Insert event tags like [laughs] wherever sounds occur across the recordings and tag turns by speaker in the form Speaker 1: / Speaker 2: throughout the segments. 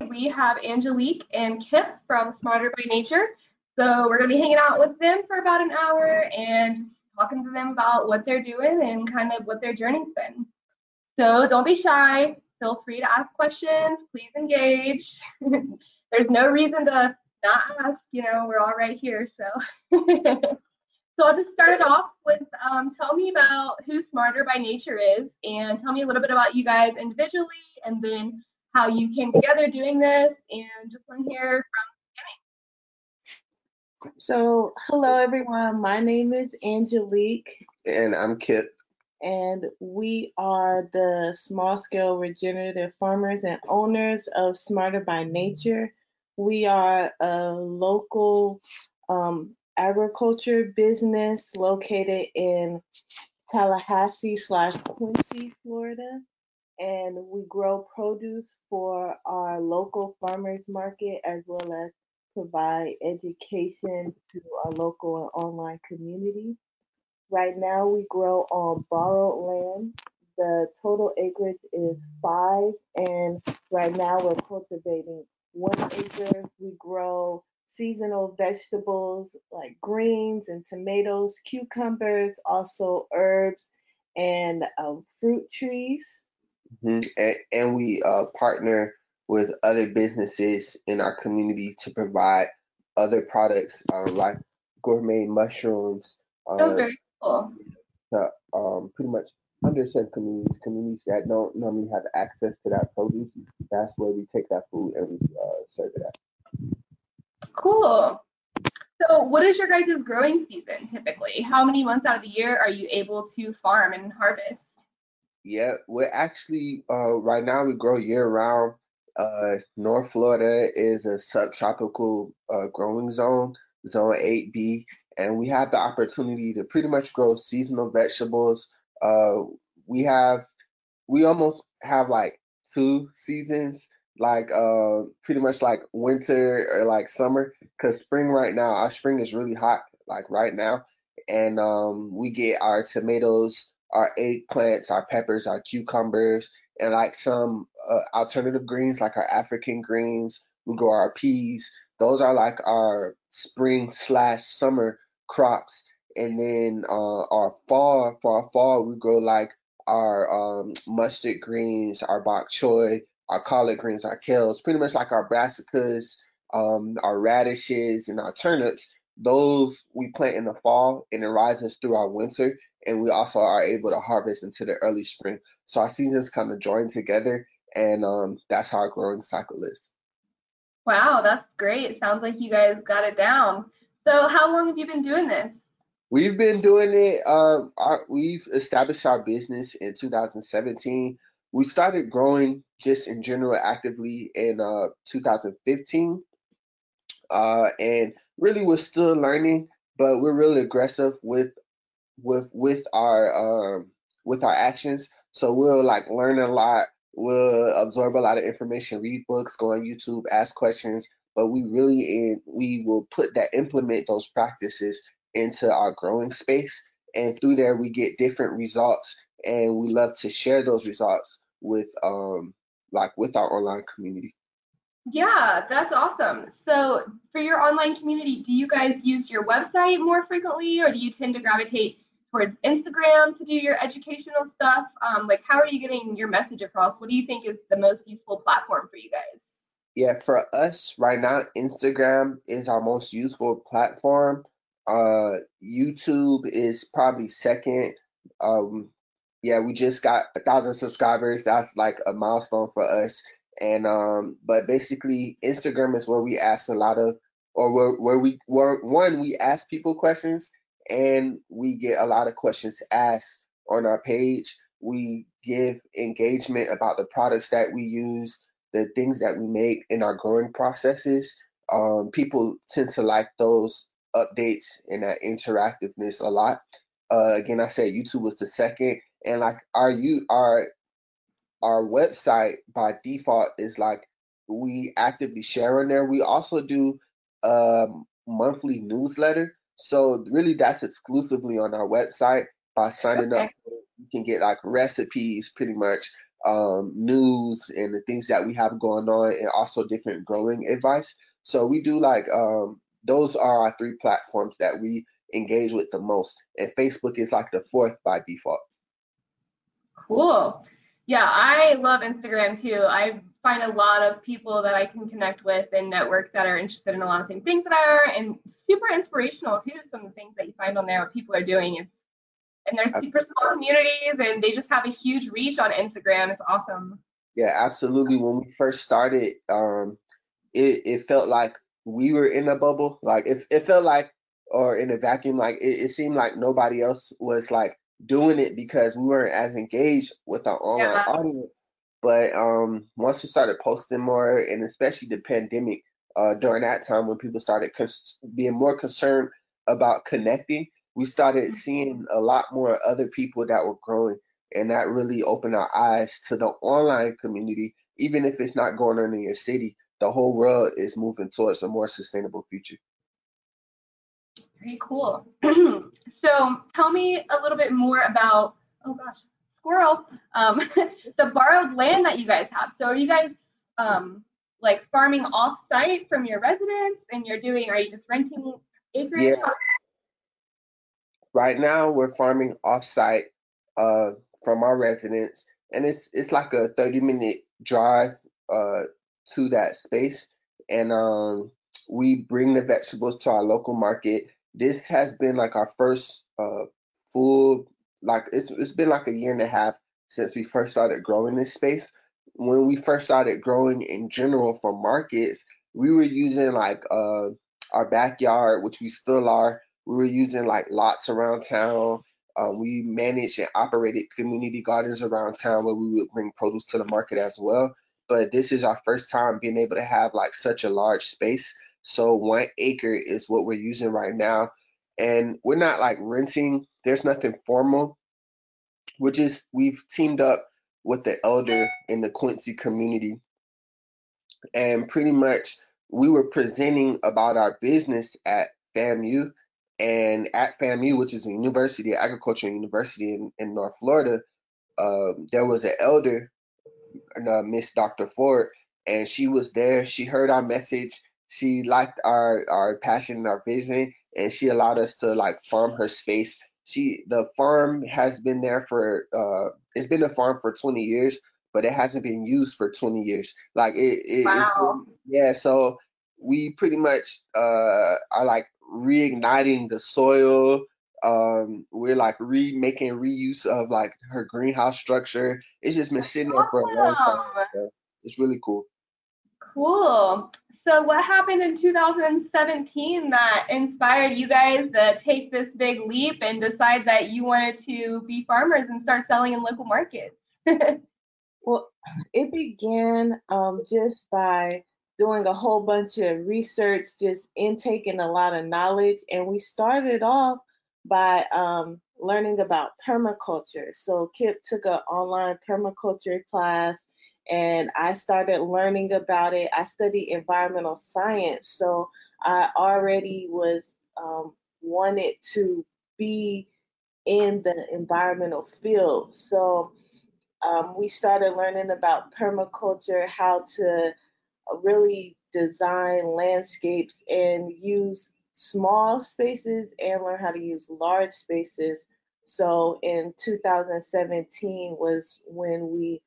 Speaker 1: We have Angelique and Kip from Smarter by Nature. So we're going to be hanging out with them for about an hour and talking to them about what they're doing and kind of what their journey's been. So don't be shy. Feel free to ask questions. Please engage. [laughs] There's no reason to not ask. You know, we're all right here. So, [laughs] so I'll just start it off with um, tell me about who Smarter by Nature is, and tell me a little bit about you guys individually, and then how you came together doing this, and just want to hear from
Speaker 2: so, hello everyone. My name is Angelique.
Speaker 3: And I'm Kip.
Speaker 2: And we are the small scale regenerative farmers and owners of Smarter by Nature. We are a local um, agriculture business located in Tallahassee slash Quincy, Florida. And we grow produce for our local farmers market as well as provide education to our local and online community. Right now, we grow on borrowed land. The total acreage is five, and right now we're cultivating one acre. We grow seasonal vegetables like greens and tomatoes, cucumbers, also herbs and uh, fruit trees.
Speaker 3: Mm-hmm. And, and, we uh, partner with other businesses in our community to provide other products um, like gourmet mushrooms.
Speaker 1: Um, oh, very cool.
Speaker 3: To um, pretty much underserved communities, communities that don't normally have access to that produce. That's where we take that food and we uh, serve it at.
Speaker 1: Cool. So, what is your guys' growing season typically? How many months out of the year are you able to farm and harvest?
Speaker 3: Yeah, we're actually uh, right now we grow year round. Uh, North Florida is a subtropical uh, growing zone, zone 8B, and we have the opportunity to pretty much grow seasonal vegetables. Uh, we have, we almost have like two seasons, like uh, pretty much like winter or like summer, because spring right now, our spring is really hot, like right now, and um, we get our tomatoes, our eggplants, our peppers, our cucumbers, and like some uh, alternative greens, like our African greens. We grow our peas. Those are like our spring slash summer crops. And then uh, our fall, for our fall, we grow like our um, mustard greens, our bok choy, our collard greens, our kales, pretty much like our brassicas, um, our radishes, and our turnips. Those we plant in the fall and it rises through our winter and we also are able to harvest into the early spring. So our seasons kind of join together, and um, that's how our growing cycle is.
Speaker 1: Wow, that's great. Sounds like you guys got it down. So, how long have you been doing this?
Speaker 3: We've been doing it. Um, our, we've established our business in 2017. We started growing just in general actively in uh, 2015, uh, and really we're still learning, but we're really aggressive with with with our um with our actions. So we'll like learn a lot. We'll absorb a lot of information, read books, go on YouTube, ask questions. But we really in, we will put that implement those practices into our growing space, and through there we get different results, and we love to share those results with um like with our online community.
Speaker 1: Yeah, that's awesome. So, for your online community, do you guys use your website more frequently, or do you tend to gravitate towards Instagram to do your educational stuff? Um, like, how are you getting your message across? What do you think is the most useful platform for you guys?
Speaker 3: Yeah, for us right now, Instagram is our most useful platform. Uh, YouTube is probably second. Um, yeah, we just got a thousand subscribers. That's like a milestone for us. And um, but basically, Instagram is where we ask a lot of, or where, where we where one we ask people questions, and we get a lot of questions asked on our page. We give engagement about the products that we use, the things that we make in our growing processes. Um, people tend to like those updates and that interactiveness a lot. Uh, again, I said YouTube was the second, and like our you our our website by default is like we actively share on there. We also do a um, monthly newsletter, so really that's exclusively on our website. By signing okay. up, you can get like recipes, pretty much um, news and the things that we have going on, and also different growing advice. So we do like um, those are our three platforms that we engage with the most, and Facebook is like the fourth by default.
Speaker 1: Cool. Yeah, I love Instagram too. I find a lot of people that I can connect with and network that are interested in a lot of the same things that I are, and super inspirational too. Some of the things that you find on there, what people are doing. It's and they're super small communities and they just have a huge reach on Instagram. It's awesome.
Speaker 3: Yeah, absolutely. When we first started, um, it, it felt like we were in a bubble. Like it, it felt like, or in a vacuum, like it, it seemed like nobody else was like doing it because we weren't as engaged with our online yeah. audience. But um, once we started posting more, and especially the pandemic, uh, during that time when people started cons- being more concerned about connecting, we started seeing a lot more other people that were growing and that really opened our eyes to the online community even if it's not going on in your city the whole world is moving towards a more sustainable future
Speaker 1: very cool. [clears throat] So tell me a little bit more about oh gosh squirrel um, [laughs] the borrowed land that you guys have. So are you guys um, like farming off site from your residence and you're doing are you just renting acreage?
Speaker 3: Yeah. Right now we're farming offsite uh, from our residence, and it's it's like a 30 minute drive uh, to that space, and um, we bring the vegetables to our local market. This has been like our first uh, full like it's it's been like a year and a half since we first started growing this space. When we first started growing in general for markets, we were using like uh, our backyard, which we still are, we were using like lots around town. Um, we managed and operated community gardens around town where we would bring produce to the market as well. But this is our first time being able to have like such a large space. So one acre is what we're using right now. And we're not like renting, there's nothing formal. We're just, we've teamed up with the elder in the Quincy community. And pretty much we were presenting about our business at FAMU and at FAMU, which is a university, agricultural university in, in North Florida, uh, there was an elder, uh, Miss Dr. Ford, and she was there. She heard our message. She liked our our passion and our vision, and she allowed us to like farm her space. She the farm has been there for uh, it's been a farm for 20 years, but it hasn't been used for 20 years. Like it, it
Speaker 1: wow.
Speaker 3: yeah. So we pretty much uh, are like reigniting the soil. Um, we're like remaking reuse of like her greenhouse structure. It's just been sitting there for a long time. So it's really cool.
Speaker 1: Cool. So what happened in 2017 that inspired you guys to take this big leap and decide that you wanted to be farmers and start selling in local markets? [laughs]
Speaker 2: well, it began um, just by doing a whole bunch of research, just intaking a lot of knowledge. And we started off by um, learning about permaculture. So Kip took an online permaculture class and I started learning about it. I studied environmental science, so I already was um, wanted to be in the environmental field. So um, we started learning about permaculture, how to really design landscapes and use small spaces and learn how to use large spaces. So in 2017 was when we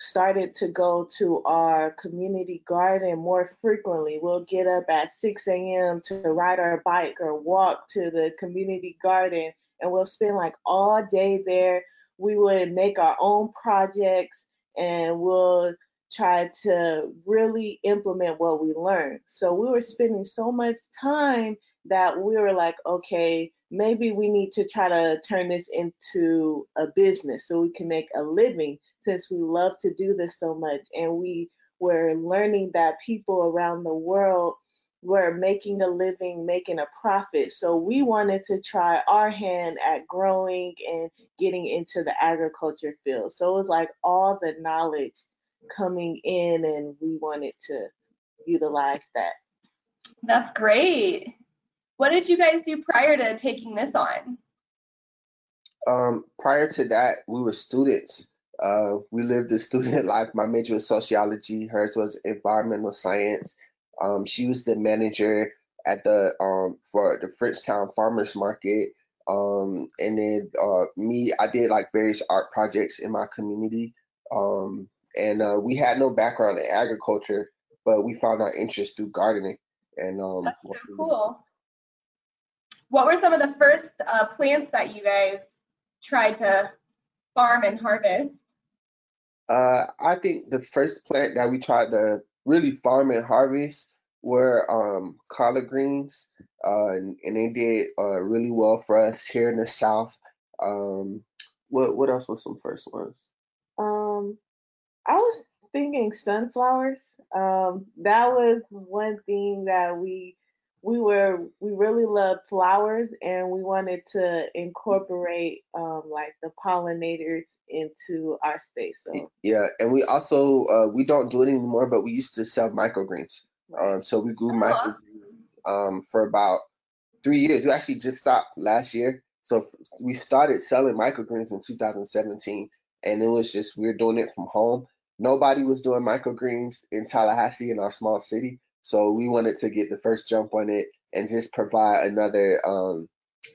Speaker 2: started to go to our community garden more frequently. We'll get up at 6 a.m. to ride our bike or walk to the community garden, and we'll spend like all day there. We would make our own projects and we'll try to really implement what we learned. So we were spending so much time that we were like, okay, maybe we need to try to turn this into a business so we can make a living since we love to do this so much. And we were learning that people around the world were making a living, making a profit. So we wanted to try our hand at growing and getting into the agriculture field. So it was like all the knowledge coming in, and we wanted to utilize that.
Speaker 1: That's great. What did you guys do prior to taking this on?
Speaker 3: Um, prior to that, we were students. Uh, we lived the student [laughs] life. My major was sociology. Hers was environmental science. Um, she was the manager at the um, for the Frenchtown Farmers Market. Um, and then uh, me, I did like various art projects in my community. Um, and uh, we had no background in agriculture, but we found our interest through gardening. And um,
Speaker 1: that's so cool. What were some of the first uh, plants that you guys tried to farm and harvest?
Speaker 3: Uh, I think the first plant that we tried to really farm and harvest were um, collard greens, uh, and, and, they did uh, really well for us here in the South. Um, what what else was some first ones?
Speaker 2: Um, I was thinking sunflowers. Um, that was one thing that we we were we really loved flowers and we wanted to incorporate um, like the pollinators into our space so.
Speaker 3: Yeah and we also uh, we don't do it anymore but we used to sell microgreens. Um, so we grew microgreens um, for about three years. We actually just stopped last year. So we started selling microgreens in 2017 and it was just we are doing it from home. Nobody was doing microgreens in tallahassee in our small city so we wanted to get the first jump on it and just provide another um,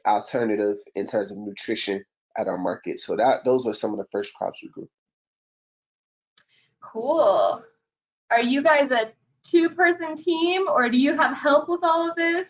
Speaker 3: alternative in terms of nutrition at our market. So that those were some of the first crops we grew.
Speaker 1: Cool. Are you guys a two-person team, or do you have help with all of this?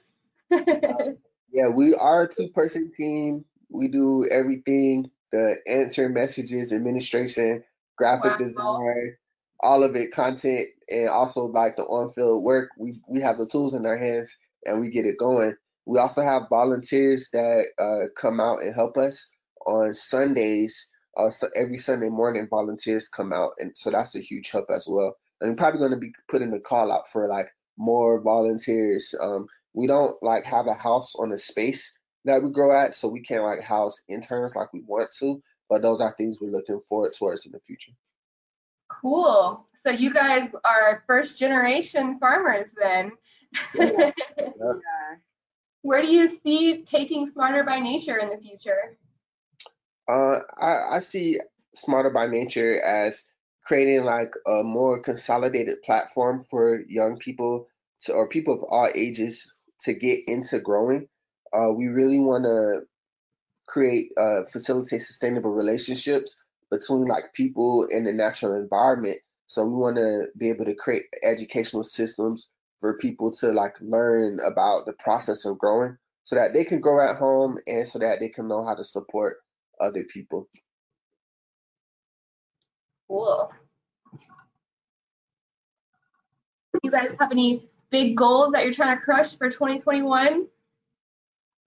Speaker 3: uh, [laughs] yeah, we are a two-person team. We do everything: the answer messages, administration, graphic wow. design, all of it, content, and also like the on-field work. We we have the tools in our hands and we get it going. We also have volunteers that uh, come out and help us on Sundays. Uh, so every Sunday morning, volunteers come out, and so that's a huge help as well. And we're probably going to be putting a call out for like more volunteers. Um, we don't like have a house on a space that we grow at, so we can't like house interns like we want to. But those are things we're looking forward towards in the future.
Speaker 1: Cool. So you guys are first generation farmers then. [laughs] Yeah. yeah. Where do you see taking Smarter by Nature in the future?
Speaker 3: Uh, I, I see Smarter by Nature as creating like a more consolidated platform for young people to, or people of all ages to get into growing. Uh, we really want to create, uh, facilitate sustainable relationships between like people and the natural environment. So we want to be able to create educational systems for people to like learn about the process of growing so that they can grow at home and so that they can know how to support other people.
Speaker 1: Cool. You guys have any big goals that you're trying to crush for 2021?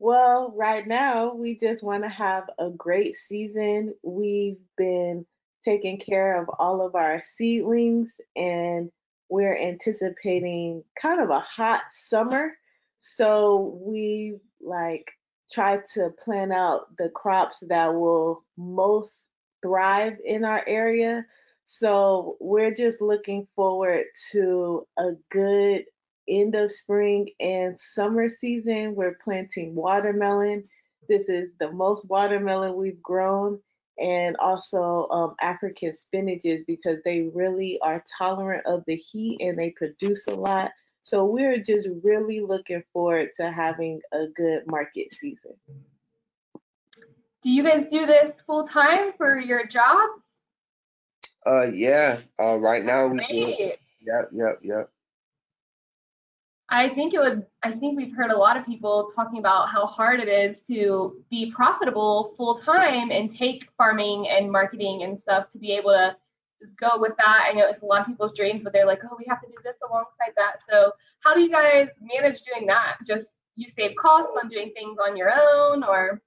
Speaker 2: Well, right now, we just want to have a great season. We've been taking care of all of our seedlings and we're anticipating kind of a hot summer. So we like try to plan out the crops that will most thrive in our area. So we're just looking forward to a good end of spring and summer season, we're planting watermelon. This is the most watermelon we've grown, and also um, African spinaches because they really are tolerant of the heat and they produce a lot. So we're just really looking forward to having a good market season.
Speaker 1: Do you guys do this full time for your job?
Speaker 3: Uh, yeah. Uh, right now we do. Yep, yep, yep.
Speaker 1: I think it would, I think we've heard a lot of people talking about how hard it is to be profitable full time and take farming and marketing and stuff to be able to just go with that. I know it's a lot of people's dreams, but they're like, oh, we have to do this alongside that. So, how do you guys manage doing that? Just you save costs on doing things on your own or?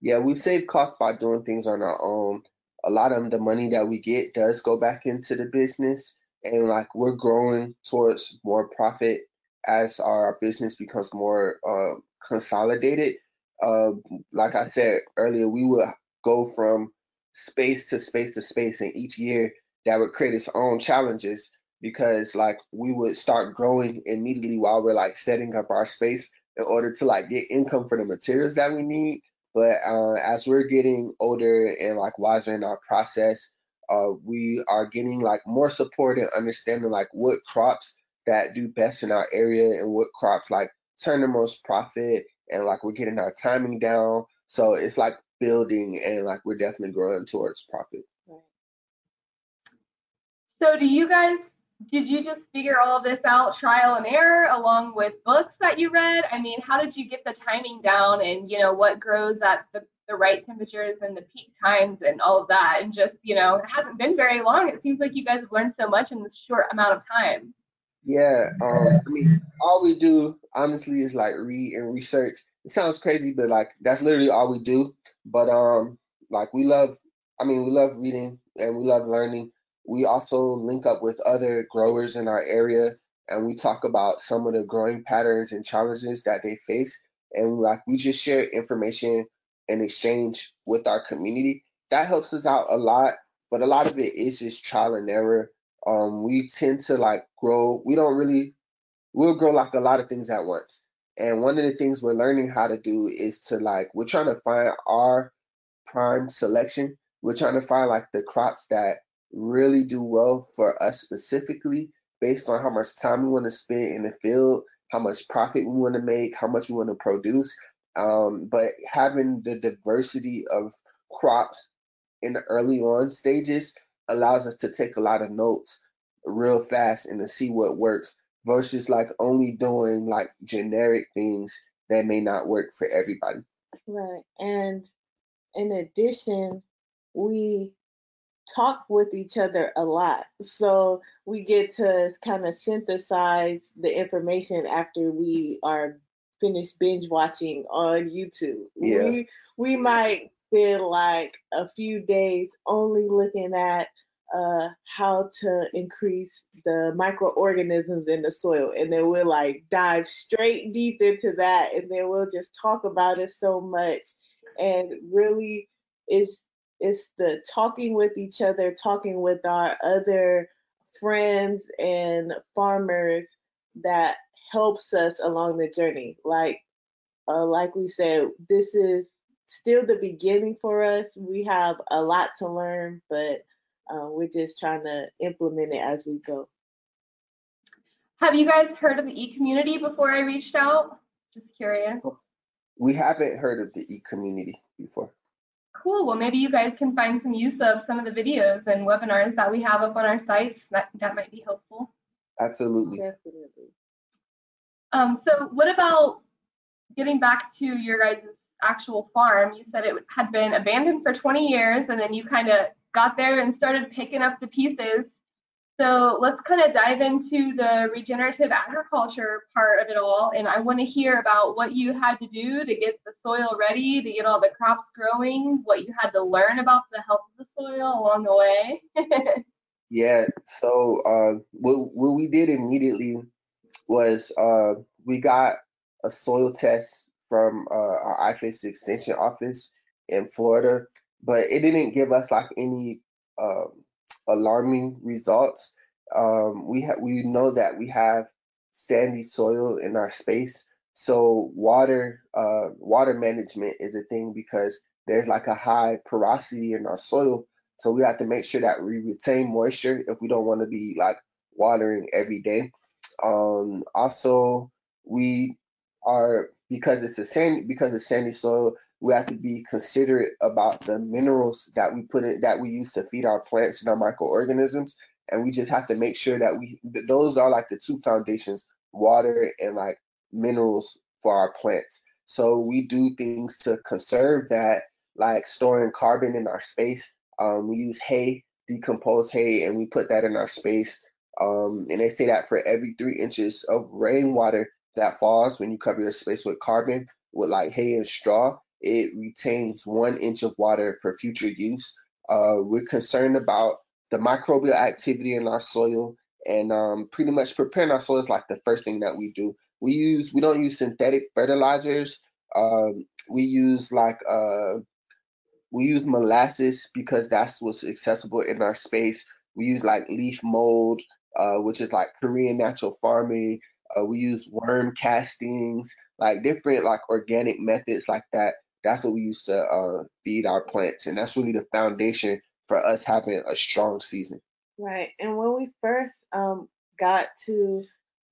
Speaker 3: Yeah, we save costs by doing things on our own. A lot of the money that we get does go back into the business, and like we're growing towards more profit as our business becomes more uh, consolidated, uh, like I said earlier, we will go from space to space to space, and each year that would create its own challenges because like we would start growing immediately while we're like setting up our space in order to like get income for the materials that we need. But uh, as we're getting older and like wiser in our process, uh, we are getting like more support and understanding like what crops that do best in our area and what crops like turn the most profit and like we're getting our timing down. So it's like building and like we're definitely growing towards profit.
Speaker 1: So do you guys did you just figure all of this out trial and error along with books that you read? I mean, how did you get the timing down and you know what grows at the, the right temperatures and the peak times and all of that? And just, you know, it hasn't been very long. It seems like you guys have learned so much in this short amount of time.
Speaker 3: Yeah, um, I mean, all we do honestly is like read and research. It sounds crazy, but like that's literally all we do. But um, like we love, I mean, we love reading and we love learning. We also link up with other growers in our area and we talk about some of the growing patterns and challenges that they face. And like we just share information and exchange with our community. That helps us out a lot, but a lot of it is just trial and error um, we tend to like grow. We don't really, we'll grow like a lot of things at once. And one of the things we're learning how to do is to like, we're trying to find our prime selection. We're trying to find like the crops that really do well for us specifically based on how much time we want to spend in the field, how much profit we want to make, how much we want to produce. Um, but having the diversity of crops in the early on stages allows us to take a lot of notes real fast and to see what works versus like only doing like generic things that may not work for everybody.
Speaker 2: Right. And in addition, we talk with each other a lot. So we get to kind of synthesize the information after we are finished binge watching on YouTube. Yeah. We we might spend like a few days only looking at uh, how to increase the microorganisms in the soil. And then we'll like dive straight deep into that. And then we'll just talk about it so much. And really, it's, it's the talking with each other, talking with our other friends and farmers that helps us along the journey. Like, uh, like we said, this is still the beginning for us. We have a lot to learn, but uh, we're just trying to implement it as we go.
Speaker 1: Have you guys heard of the e community before I reached out? Just curious.
Speaker 3: We haven't heard of the e community before.
Speaker 1: Cool. Well, maybe you guys can find some use of some of the videos and webinars that we have up on our sites. That that might be helpful.
Speaker 3: Absolutely.
Speaker 2: Definitely.
Speaker 1: Um, so, what about getting back to your guys' actual farm? You said it had been abandoned for 20 years, and then you kind of got there and started picking up the pieces. So let's kind of dive into the regenerative agriculture part of it all. And I want to hear about what you had to do to get the soil ready, to get all the crops growing, what you had to learn about the health of the soil along the way. [laughs]
Speaker 3: yeah. So uh, what, what we did immediately was uh, we got a soil test from uh, our IFAS extension office in Florida but it didn't give us like any um, alarming results. Um, we ha- we know that we have sandy soil in our space, so water uh, water management is a thing because there's like a high porosity in our soil. So we have to make sure that we retain moisture if we don't want to be like watering every day. Um, also, we are because it's a sand because it's sandy soil we have to be considerate about the minerals that we put in that we use to feed our plants and our microorganisms. And we just have to make sure that we those are like the two foundations water and like minerals for our plants. So we do things to conserve that like storing carbon in our space. Um, we use hay decomposed hay and we put that in our space. Um, and they say that for every three inches of rainwater that falls when you cover your space with carbon with like hay and straw it retains one inch of water for future use. Uh, we're concerned about the microbial activity in our soil and um, pretty much preparing our soil is like the first thing that we do. we use we don't use synthetic fertilizers. Um, we use like uh, we use molasses because that's what's accessible in our space. We use like leaf mold, uh, which is like Korean natural farming. Uh, we use worm castings, like different like organic methods like that. That's what we use to uh, feed our plants, and that's really the foundation for us having a strong season.
Speaker 2: Right. And when we first um, got to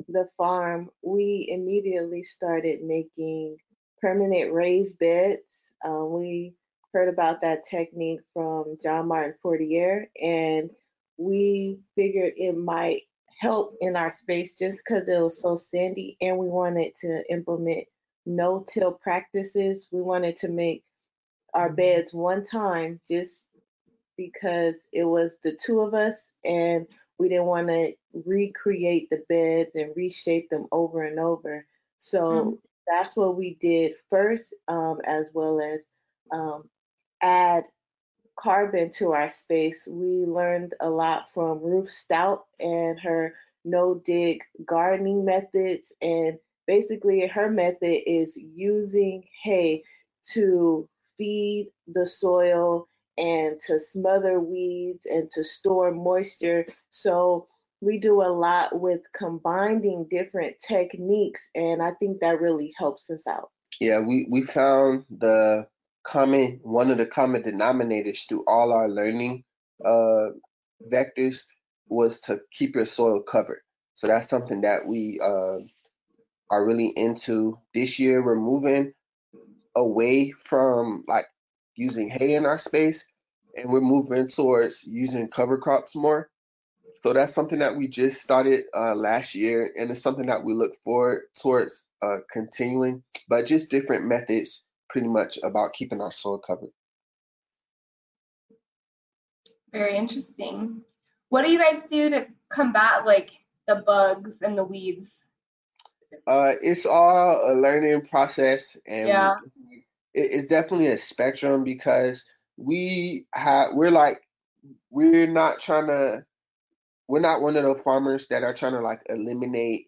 Speaker 2: the farm, we immediately started making permanent raised beds. Um, we heard about that technique from John Martin Fortier, and we figured it might help in our space just because it was so sandy, and we wanted to implement no-till practices. We wanted to make our beds one time just because it was the two of us and we didn't want to recreate the beds and reshape them over and over. So mm-hmm. that's what we did first, um, as well as um, add carbon to our space. We learned a lot from Ruth Stout and her no dig gardening methods. And basically, her method is using hay to feed the soil and to smother weeds and to store moisture. So we do a lot with combining different techniques, and I think that really helps us out.
Speaker 3: Yeah, we, we found the common one of the common denominators through all our learning uh, vectors was to keep your soil covered. So that's something that we uh, are really into. This year, we're moving away from like using hay in our space and we're moving towards using cover crops more. So that's something that we just started uh, last year, and it's something that we look forward towards uh, continuing. But just different methods, pretty much about keeping our soil covered.
Speaker 1: Very interesting. What do you guys do to combat like the bugs and the weeds?
Speaker 3: Uh, it's all a learning process, and yeah. it, it's definitely a spectrum because we have we're like we're not trying to we're not one of the farmers that are trying to like eliminate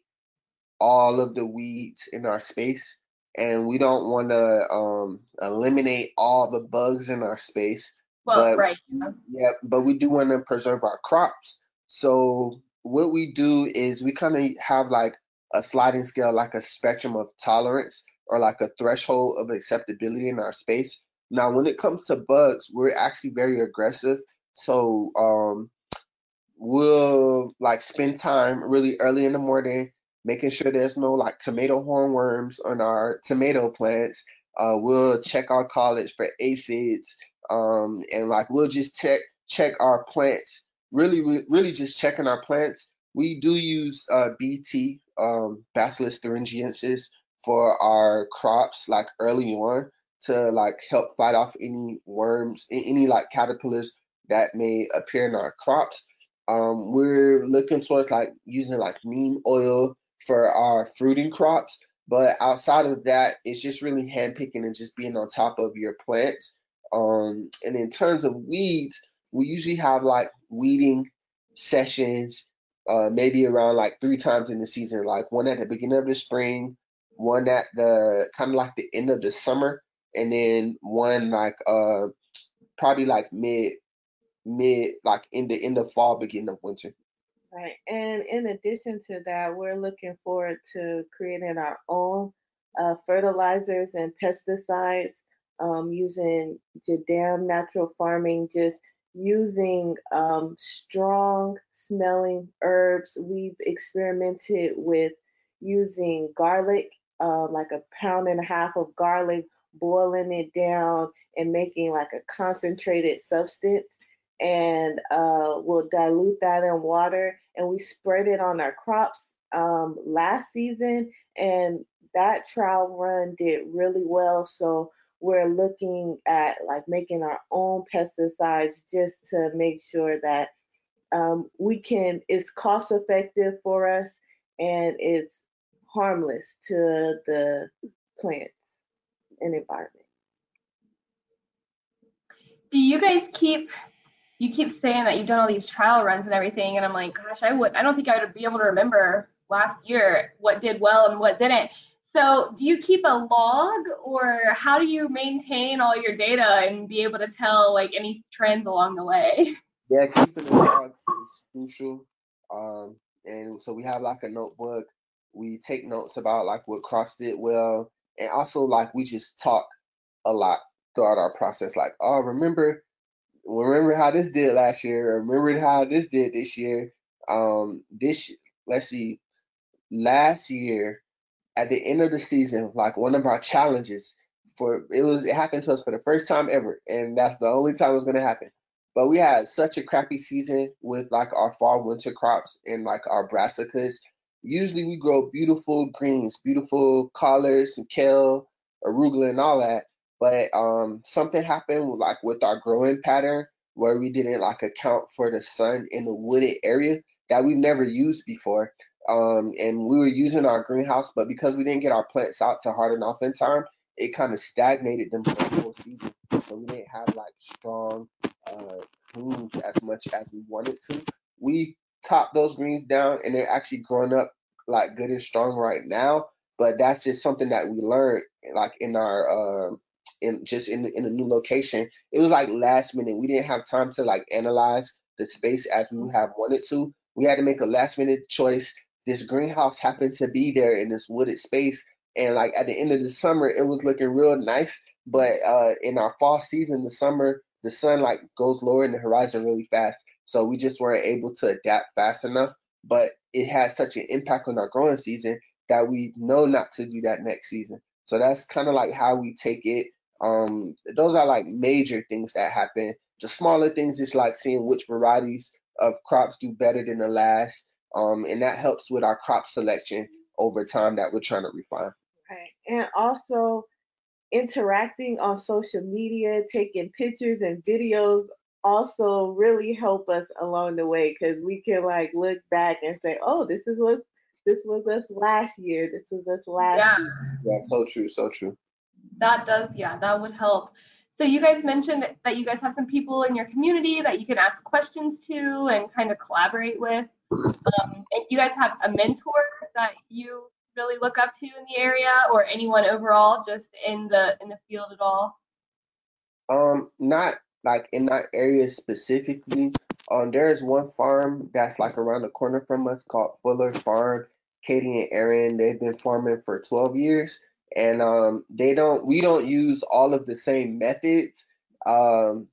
Speaker 3: all of the weeds in our space and we don't want to um, eliminate all the bugs in our space
Speaker 1: well but, right.
Speaker 3: yeah but we do want to preserve our crops. So what we do is we kind of have like a sliding scale like a spectrum of tolerance or like a threshold of acceptability in our space. Now, when it comes to bugs, we're actually very aggressive. So um, we'll like spend time really early in the morning making sure there's no like tomato hornworms on our tomato plants. Uh, we'll check our collards for aphids, um, and like we'll just check check our plants. Really, really, just checking our plants. We do use uh, BT, um, Bacillus thuringiensis, for our crops like early on to like help fight off any worms, any like caterpillars that may appear in our crops. Um, we're looking towards like using like neem oil for our fruiting crops. But outside of that, it's just really handpicking and just being on top of your plants. Um, and in terms of weeds, we usually have like weeding sessions, uh, maybe around like three times in the season, like one at the beginning of the spring, one at the kind of like the end of the summer, and then one like uh probably like mid mid like in the in the fall beginning of winter
Speaker 2: right and in addition to that we're looking forward to creating our own uh, fertilizers and pesticides um, using Jadam natural farming just using um, strong smelling herbs. We've experimented with using garlic uh, like a pound and a half of garlic boiling it down and making like a concentrated substance and uh, we'll dilute that in water and we spread it on our crops um, last season and that trial run did really well so we're looking at like making our own pesticides just to make sure that um, we can it's cost effective for us and it's harmless to the plants and environment.
Speaker 1: Do you guys keep you keep saying that you've done all these trial runs and everything, and I'm like, gosh, I would I don't think I would be able to remember last year, what did well and what didn't. So, do you keep a log, or how do you maintain all your data and be able to tell like any trends along the way?
Speaker 3: Yeah, keeping a log is crucial. Um, and so we have like a notebook. We take notes about like what crops did well, and also like we just talk a lot throughout our process. Like, oh, remember, remember how this did last year. Remember how this did this year. Um, this let's see, last year at the end of the season, like one of our challenges for it was it happened to us for the first time ever, and that's the only time it was gonna happen. But we had such a crappy season with like our fall winter crops and like our brassicas. Usually we grow beautiful greens, beautiful collards and kale, arugula and all that. But um something happened like with our growing pattern where we didn't like account for the sun in the wooded area that we've never used before. Um, and we were using our greenhouse, but because we didn't get our plants out to harden off in time, it kind of stagnated them for the whole season. So we didn't have like strong uh, greens as much as we wanted to. We topped those greens down, and they're actually growing up like good and strong right now. But that's just something that we learned, like in our uh, in just in in a new location. It was like last minute. We didn't have time to like analyze the space as we have wanted to. We had to make a last minute choice. This greenhouse happened to be there in this wooded space, and like at the end of the summer, it was looking real nice. But uh, in our fall season, the summer, the sun like goes lower in the horizon really fast. So we just weren't able to adapt fast enough. But it had such an impact on our growing season that we know not to do that next season. So that's kind of like how we take it. Um, those are like major things that happen. The smaller things is like seeing which varieties of crops do better than the last. Um, and that helps with our crop selection over time that we're trying to refine.
Speaker 2: Right. And also interacting on social media, taking pictures and videos also really help us along the way because we can like look back and say, oh, this is what this was us last year. This was us last
Speaker 1: yeah.
Speaker 2: year.
Speaker 3: Yeah, so true, so true.
Speaker 1: That does, yeah, that would help. So you guys mentioned that you guys have some people in your community that you can ask questions to and kind of collaborate with. Um, and you guys have a mentor that you really look up to in the area, or anyone overall, just in the in the field at all?
Speaker 3: Um, not like in that area specifically. Um, there's one farm that's like around the corner from us called Fuller Farm. Katie and Aaron, they've been farming for 12 years, and um, they don't. We don't use all of the same methods, um,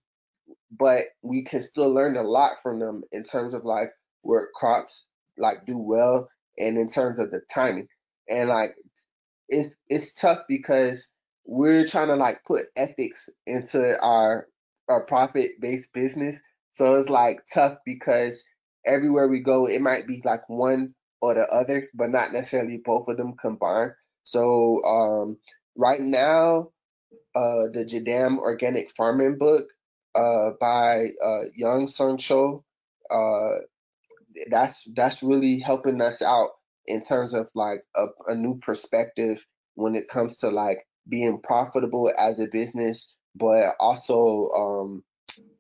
Speaker 3: but we can still learn a lot from them in terms of like where crops like do well, and in terms of the timing and like it's it's tough because we're trying to like put ethics into our our profit based business. So it's like tough because everywhere we go, it might be like one or the other, but not necessarily both of them combined. So um, right now, uh, the Jadam Organic Farming book uh, by uh, Youngsang Cho, uh, that's that's really helping us out in terms of like a, a new perspective when it comes to like being profitable as a business, but also um,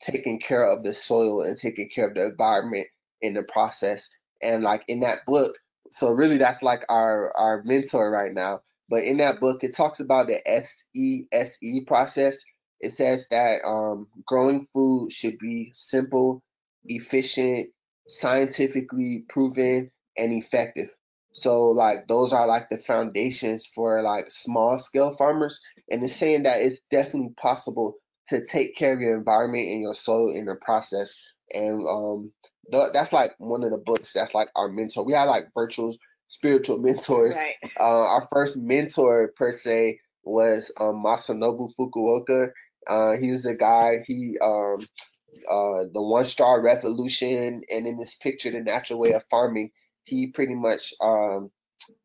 Speaker 3: taking care of the soil and taking care of the environment in the process. And like in that book, so really that's like our our mentor right now. But in that book, it talks about the SESE process. It says that um, growing food should be simple, efficient, scientifically proven, and effective. So like those are like the foundations for like small scale farmers, and it's saying that it's definitely possible to take care of your environment and your soil in the process. And um, th- that's like one of the books. That's like our mentor. We have like virtual spiritual [laughs] mentors.
Speaker 2: Right.
Speaker 3: Uh, our first mentor per se was um, Masanobu Fukuoka. Uh, he was the guy. He um, uh, the one straw revolution, and in this picture, the natural way of farming he pretty much um,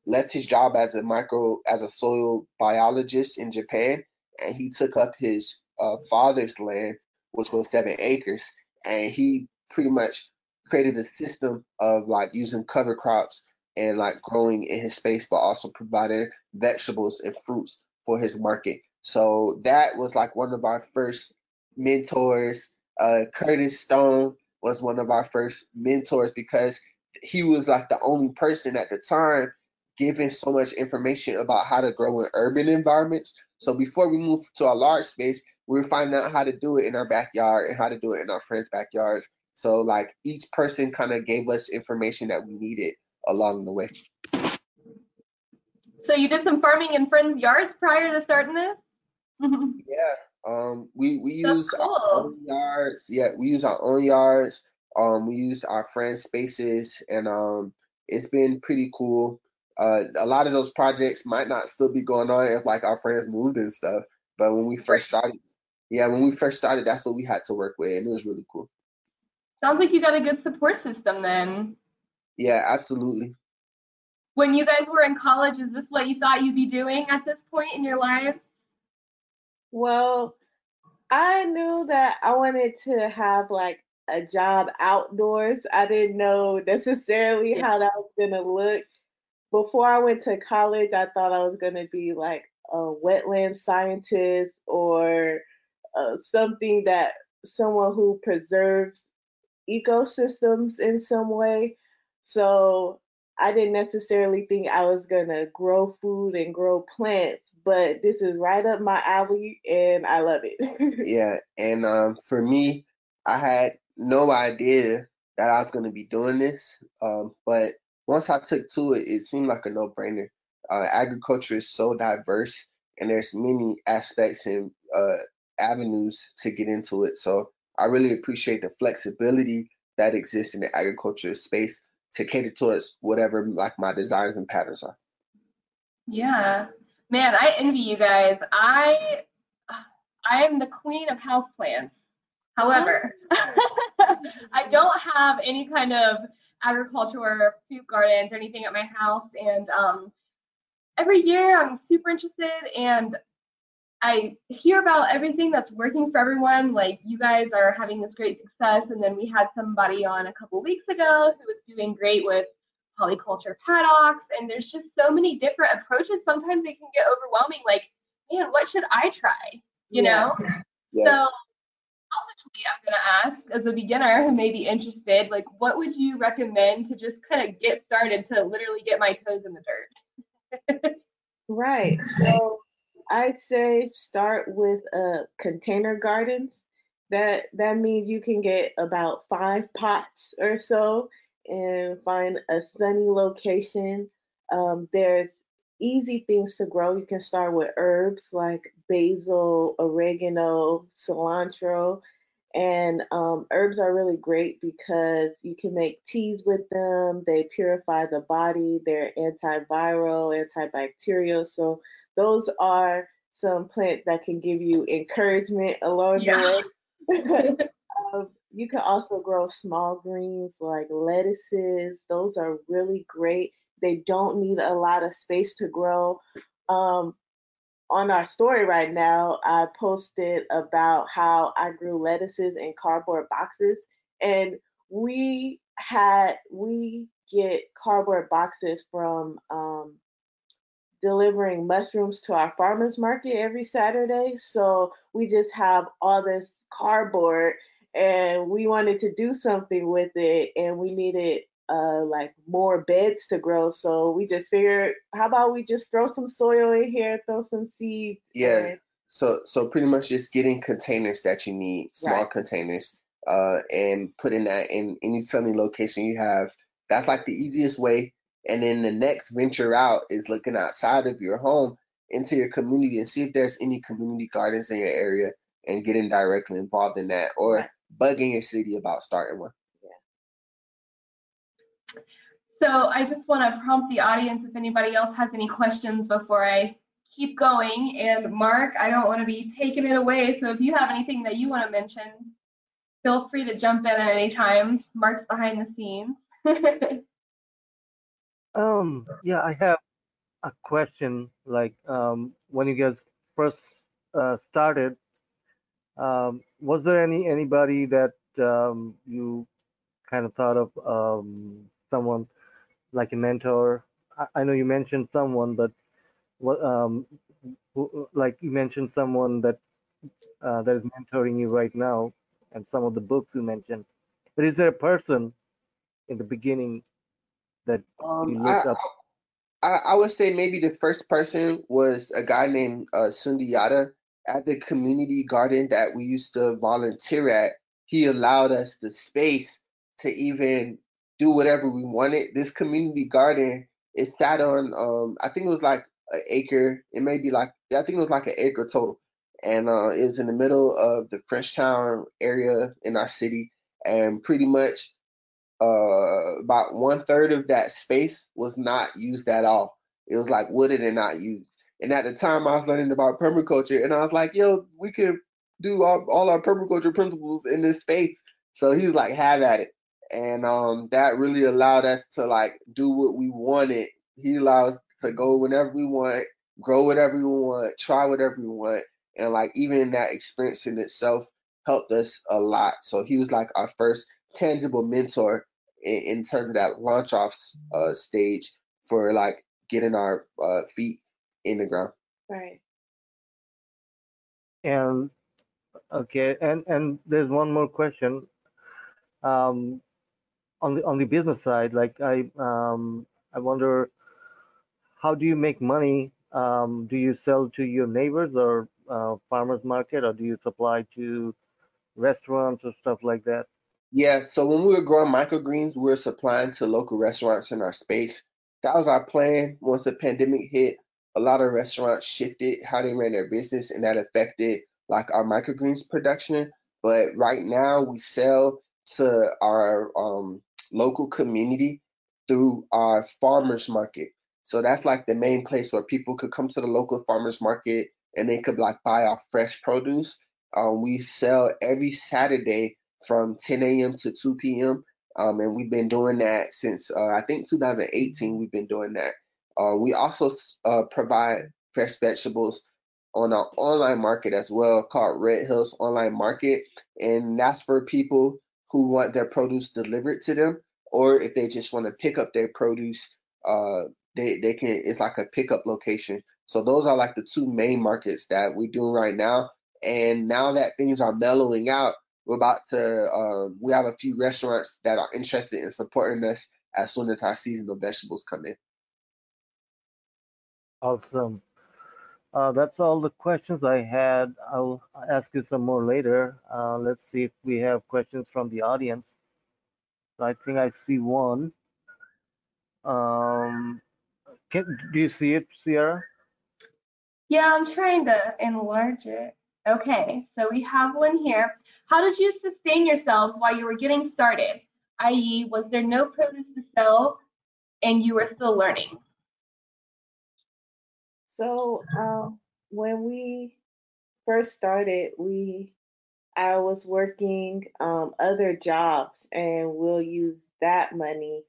Speaker 3: left his job as a micro as a soil biologist in Japan, and he took up his uh, father's land, which was seven acres, and he pretty much created a system of like using cover crops and like growing in his space, but also providing vegetables and fruits for his market. So that was like one of our first mentors. Uh, Curtis Stone was one of our first mentors because he was like the only person at the time giving so much information about how to grow in urban environments. So before we moved to a large space, we were finding out how to do it in our backyard and how to do it in our friends' backyards. So like each person kind of gave us information that we needed along the way.
Speaker 1: So you did some farming in friends' yards prior to starting this? [laughs]
Speaker 3: yeah. Um we we use cool. our own yards. Yeah, we use our own yards. Um we use our friends' spaces and um it's been pretty cool. Uh, a lot of those projects might not still be going on if like our friends moved and stuff. But when we first started, yeah, when we first started, that's what we had to work with, and it was really cool.
Speaker 1: Sounds like you got a good support system then.
Speaker 3: Yeah, absolutely.
Speaker 1: When you guys were in college, is this what you thought you'd be doing at this point in your lives?
Speaker 2: Well, I knew that I wanted to have like a job outdoors. I didn't know necessarily yeah. how that was going to look before I went to college, I thought I was going to be like a wetland scientist or uh, something that someone who preserves ecosystems in some way. So I didn't necessarily think I was going to grow food and grow plants, but this is right up my alley and I love it. [laughs]
Speaker 3: yeah. And um, for me, I had no idea that I was going to be doing this. Um, but once I took to it, it seemed like a no brainer. Uh, agriculture is so diverse, and there's many aspects and uh, avenues to get into it. So I really appreciate the flexibility that exists in the agriculture space to cater towards whatever like my desires and patterns are.
Speaker 1: Yeah, man, I envy you guys. I I am the queen of houseplants. However, [laughs] I don't have any kind of agriculture or fruit gardens or anything at my house. And um, every year I'm super interested and I hear about everything that's working for everyone. Like you guys are having this great success. And then we had somebody on a couple weeks ago who was doing great with polyculture paddocks. And there's just so many different approaches. Sometimes it can get overwhelming. Like, man, what should I try? You yeah. know? Yeah. So selfishly, I'm going to ask as a beginner who may be interested, like, what would you recommend to just kind of get started to literally get my toes in the dirt? [laughs]
Speaker 2: right. So I'd say start with uh, container gardens. That that means you can get about five pots or so and find a sunny location. Um, there's easy things to grow. You can start with herbs like basil, oregano, cilantro. And um, herbs are really great because you can make teas with them. They purify the body, they're antiviral, antibacterial. So, those are some plants that can give you encouragement along yeah. the way. [laughs] um, you can also grow small greens like lettuces. Those are really great. They don't need a lot of space to grow. Um, on our story right now, I posted about how I grew lettuces in cardboard boxes, and we had we get cardboard boxes from um, delivering mushrooms to our farmers market every Saturday. So we just have all this cardboard, and we wanted to do something with it, and we needed uh, like more beds to grow. So we just figured, how about we just throw some soil in here, throw some seeds.
Speaker 3: Yeah. And... So so pretty much just getting containers that you need, small right. containers, uh, and putting that in any sunny location you have. That's like the easiest way. And then the next venture out is looking outside of your home into your community and see if there's any community gardens in your area and getting directly involved in that or right. bugging your city about starting one.
Speaker 1: So I just want to prompt the audience if anybody else has any questions before I keep going. And Mark, I don't want to be taking it away. So if you have anything that you want to mention, feel free to jump in at any time. Mark's behind the scenes. [laughs]
Speaker 4: um, yeah, I have a question. Like um, when you guys first uh, started, um, was there any anybody that um, you kind of thought of um, someone like a mentor? I, I know you mentioned someone, but what um, who, like you mentioned someone that uh, that is mentoring you right now, and some of the books you mentioned. But is there a person in the beginning that you
Speaker 3: Um,
Speaker 4: looked
Speaker 3: I,
Speaker 4: up?
Speaker 3: I I would say maybe the first person was a guy named uh, Sundiata at the community garden that we used to volunteer at. He allowed us the space to even do whatever we wanted. This community garden it sat on um I think it was like an acre. It may be like I think it was like an acre total, and uh, it was in the middle of the Frenchtown area in our city, and pretty much uh, about one third of that space was not used at all. It was like wooded and not used. And at the time, I was learning about permaculture, and I was like, "Yo, we could do all, all our permaculture principles in this space." So he was like, "Have at it," and um, that really allowed us to like do what we wanted. He allowed us to go whenever we want, grow whatever we want, try whatever we want, and like even that experience in itself helped us a lot. So he was like our first tangible mentor in, in terms of that launch off uh, stage for like getting our uh, feet in the ground.
Speaker 2: Right.
Speaker 4: And okay, and and there's one more question. Um, on the on the business side, like I um I wonder how do you make money? Um, do you sell to your neighbors or uh, farmers market, or do you supply to restaurants or stuff like that?
Speaker 3: Yeah, so when we were growing microgreens, we were supplying to local restaurants in our space. That was our plan. Once the pandemic hit, a lot of restaurants shifted how they ran their business, and that affected like our microgreens production. But right now, we sell to our um, local community through our farmers market. So that's like the main place where people could come to the local farmers market and they could like buy our fresh produce. Um, we sell every Saturday from 10 a.m. to 2 p.m. Um, and we've been doing that since uh, I think 2018. We've been doing that. Uh, we also uh, provide fresh vegetables on our online market as well, called Red Hills Online Market, and that's for people who want their produce delivered to them, or if they just want to pick up their produce, uh, they they can. It's like a pickup location. So those are like the two main markets that we're doing right now. And now that things are mellowing out, we're about to. Um, we have a few restaurants that are interested in supporting us as soon as our seasonal vegetables come in.
Speaker 4: Awesome. Uh, that's all the questions I had. I'll ask you some more later. Uh, let's see if we have questions from the audience. I think I see one. Um, can, do you see it, Sierra?
Speaker 1: Yeah, I'm trying to enlarge it. Okay, so we have one here. How did you sustain yourselves while you were getting started? I.e., was there no produce to sell and you were still learning?
Speaker 2: So um, when we first started, we I was working um, other jobs, and we'll use that money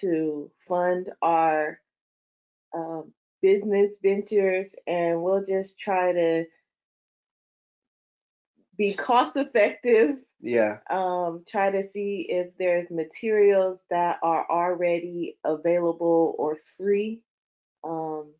Speaker 2: to fund our um, business ventures, and we'll just try to be cost effective.
Speaker 3: Yeah,
Speaker 2: Um, try to see if there's materials that are already available or free. Um,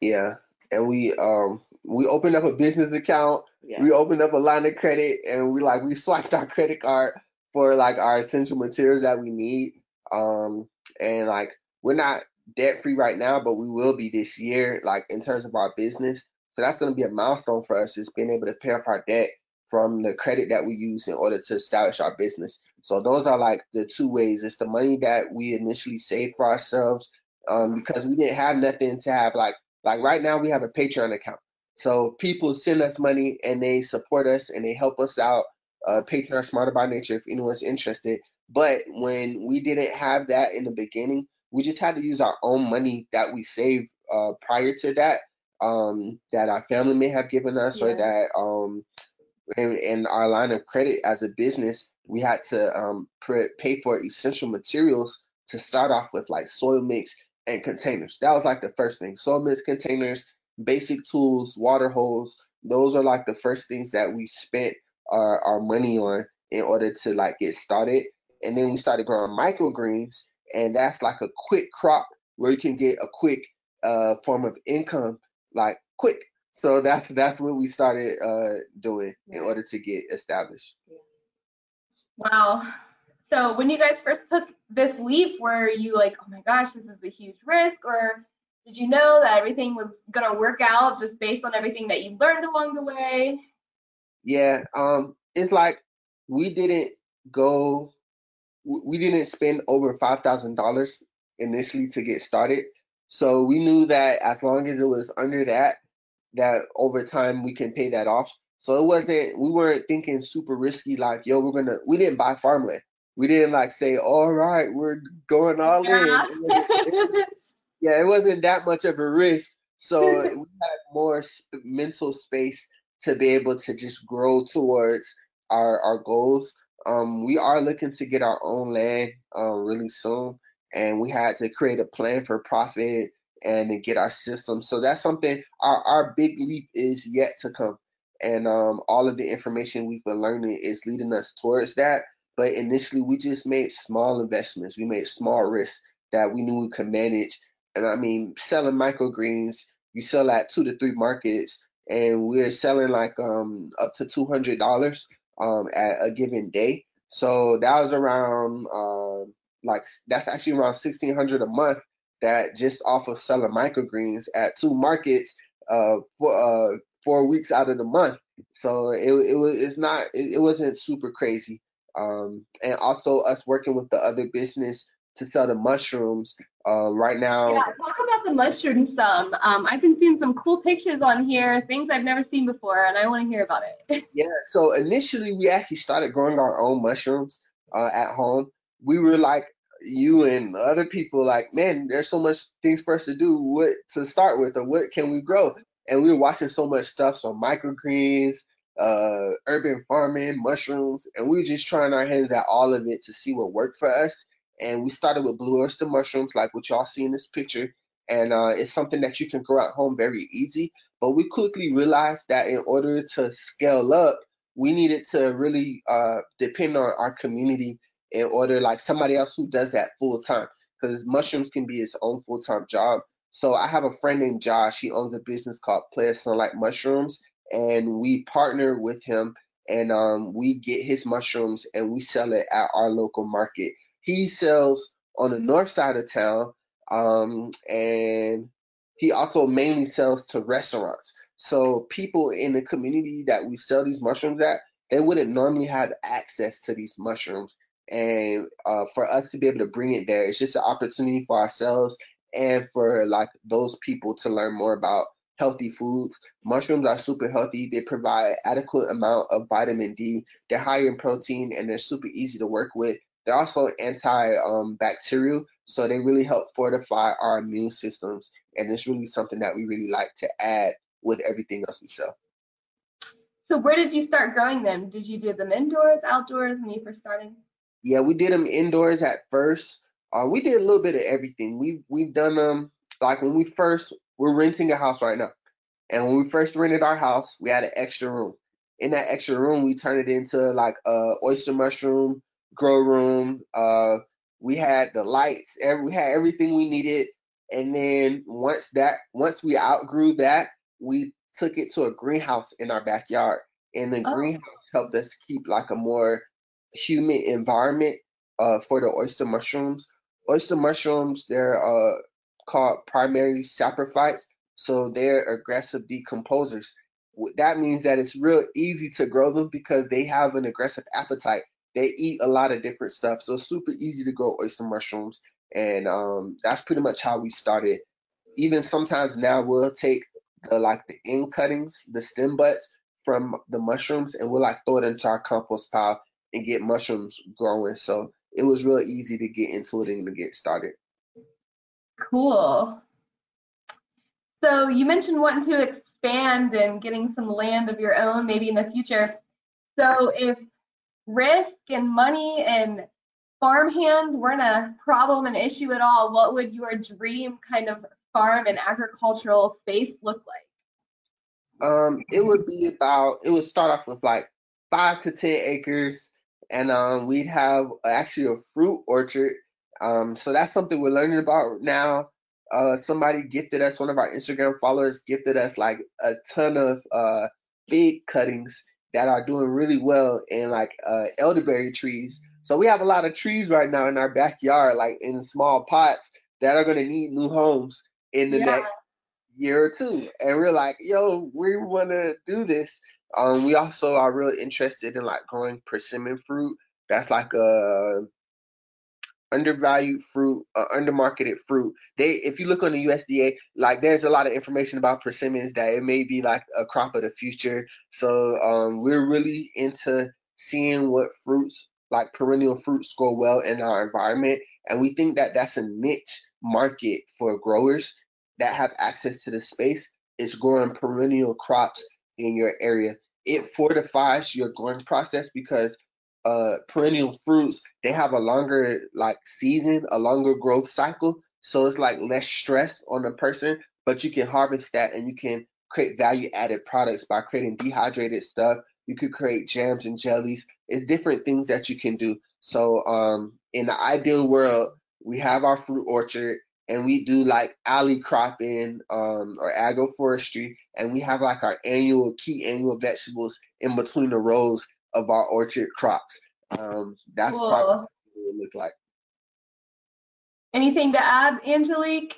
Speaker 3: yeah. And we um we opened up a business account.
Speaker 2: yeah.
Speaker 3: We opened up a line of credit, and we like we swiped our credit card for like our essential materials that we need. Um, and like we're not debt free right now, but we will be this year, like in terms of our business. So that's going to be a milestone for us, is being able to pay off our debt from the credit that we use in order to establish our business. So those are like the two ways. It's the money that we initially saved for ourselves um, because we didn't have nothing to have like like right now we have a Patreon account. So people send us money and they support us and they help us out. Uh, Patreon Smarter by Nature if anyone's interested. But when we didn't have that in the beginning, we just had to use our own money that we saved uh, prior to that, um, that our family may have given us, or that um, in, in our line of credit as a business, we had to um, pay for essential materials to start off with, like soil mix and containers. That was like the first thing. Soil mix containers, basic tools, water holes. Those are like the first things that we spent our, our money on in order to like get started. And then we started growing microgreens, and that's like a quick crop where you can get a quick uh, form of income, like quick. So that's that's what we started uh, doing in order to get established.
Speaker 1: Wow. So when you guys first took this leap were you like, oh my gosh, this is a huge risk, or did you know that everything was gonna work out just based on everything that you learned along the way?
Speaker 3: Yeah, um, it's like we didn't go, we didn't spend over five thousand dollars initially to get started. So we knew that as long as it was under that, that over time we can pay that off. So it wasn't, we weren't thinking super risky, like, yo, we're gonna, we didn't buy farmland. We didn't like say, all right, we're going all yeah. in. It it [laughs] yeah, it wasn't that much of a risk. So we had more mental space to be able to just grow towards our, our goals. Um, we are looking to get our own land uh, really soon, and we had to create a plan for profit and get our system. So that's something our, our big leap is yet to come. And um, all of the information we've been learning is leading us towards that. But initially, we just made small investments. We made small risks that we knew we could manage. And I mean, selling microgreens, you sell at two to three markets, and we're selling like um up to two hundred dollars um at a given day. So that was around um like that's actually around sixteen hundred a month that just off of selling microgreens at two markets uh, for uh, four weeks out of the month. So it it was it's not it, it wasn't super crazy. Um, and also us working with the other business to sell the mushrooms. Uh, right now,
Speaker 1: yeah, talk about the mushrooms some. Um, I've been seeing some cool pictures on here, things I've never seen before, and I want to hear about it. [laughs]
Speaker 3: yeah, so initially we actually started growing our own mushrooms uh, at home. We were like, you and other people like, man, there's so much things for us to do. What to start with, or what can we grow? And we were watching so much stuff, so microgreens, uh, urban farming, mushrooms, and we were just trying our hands at all of it to see what worked for us. And we started with blue oyster mushrooms, like what y'all see in this picture. And uh, it's something that you can grow at home very easy. But we quickly realized that in order to scale up, we needed to really uh, depend on our community in order like somebody else who does that full time because mushrooms can be its own full time job. So I have a friend named Josh. He owns a business called Play Sunlight Mushrooms, and we partner with him and um, we get his mushrooms and we sell it at our local market. He sells on the north side of town, um, and he also mainly sells to restaurants. So people in the community that we sell these mushrooms at, they wouldn't normally have access to these mushrooms and uh, for us to be able to bring it there it's just an opportunity for ourselves and for like those people to learn more about healthy foods. Mushrooms are super healthy. They provide adequate amount of vitamin d. They're high in protein and they're super easy to work with. They're also anti-bacterial um, so they really help fortify our immune systems and it's really something that we really like to add with everything else we sell.
Speaker 1: So where did you start growing them? Did you do them indoors outdoors when you first started
Speaker 3: yeah, we did them indoors at first. Uh, we did a little bit of everything. We we've done them like when we first we're renting a house right now, and when we first rented our house, we had an extra room. In that extra room, we turned it into like a oyster mushroom grow room. Uh, we had the lights, every, we had everything we needed. And then once that once we outgrew that, we took it to a greenhouse in our backyard. And the oh. greenhouse helped us keep like a more humid environment uh, for the oyster mushrooms. Oyster mushrooms, they're uh, called primary saprophytes, so they're aggressive decomposers. That means that it's real easy to grow them because they have an aggressive appetite. They eat a lot of different stuff, so super easy to grow oyster mushrooms. And um, that's pretty much how we started. Even sometimes now we'll take the like the end cuttings, the stem butts from the mushrooms, and we'll like throw it into our compost pile and get mushrooms growing. So it was real easy to get into it and to get started.
Speaker 1: Cool. So you mentioned wanting to expand and getting some land of your own maybe in the future. So if risk and money and farm hands weren't a problem, and issue at all, what would your dream kind of farm and agricultural space look like?
Speaker 3: Um, it would be about it would start off with like five to ten acres and um, we'd have actually a fruit orchard. Um, so that's something we're learning about now. Uh, somebody gifted us, one of our Instagram followers gifted us like a ton of uh, big cuttings that are doing really well in like uh, elderberry trees. So we have a lot of trees right now in our backyard, like in small pots that are going to need new homes in the yeah. next year or two. And we're like, yo, we want to do this. Um, we also are really interested in like growing persimmon fruit. That's like a undervalued fruit, uh, undermarketed fruit. They, if you look on the USDA, like there's a lot of information about persimmons that it may be like a crop of the future. So um, we're really into seeing what fruits, like perennial fruits, grow well in our environment, and we think that that's a niche market for growers that have access to the space. Is growing perennial crops in your area. It fortifies your growing process because uh, perennial fruits, they have a longer like season, a longer growth cycle. So it's like less stress on the person, but you can harvest that and you can create value added products by creating dehydrated stuff. You could create jams and jellies. It's different things that you can do. So um, in the ideal world, we have our fruit orchard and we do like alley cropping um, or agroforestry, and we have like our annual key annual vegetables in between the rows of our orchard crops. Um, that's cool. probably what it would look like.
Speaker 1: Anything to add, Angelique?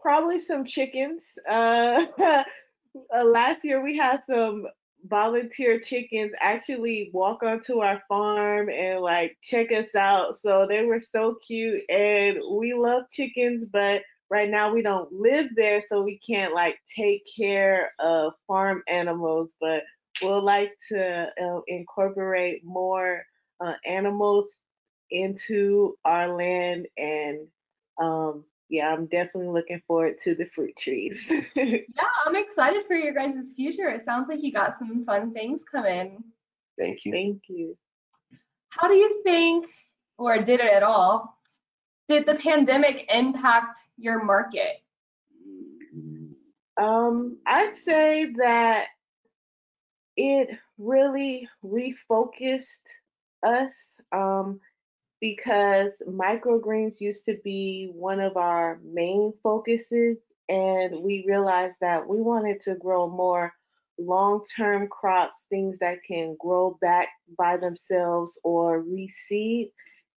Speaker 2: Probably some chickens. Uh, [laughs] uh, last year we had some volunteer chickens actually walk onto our farm and like check us out. So they were so cute and we love chickens, but right now we don't live there so we can't like take care of farm animals, but we'll like to uh, incorporate more uh, animals into our land and um, yeah, I'm definitely looking forward to the fruit trees. [laughs]
Speaker 1: yeah, I'm excited for your guys' future. It sounds like you got some fun things coming.
Speaker 3: Thank you.
Speaker 2: Thank you.
Speaker 1: How do you think, or did it at all, did the pandemic impact your market?
Speaker 2: Um, I'd say that it really refocused us um, because microgreens used to be one of our main focuses, and we realized that we wanted to grow more long term crops, things that can grow back by themselves or reseed.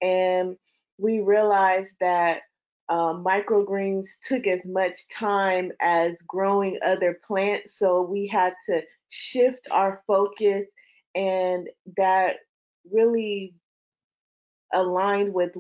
Speaker 2: And we realized that um, microgreens took as much time as growing other plants, so we had to shift our focus, and that really aligned with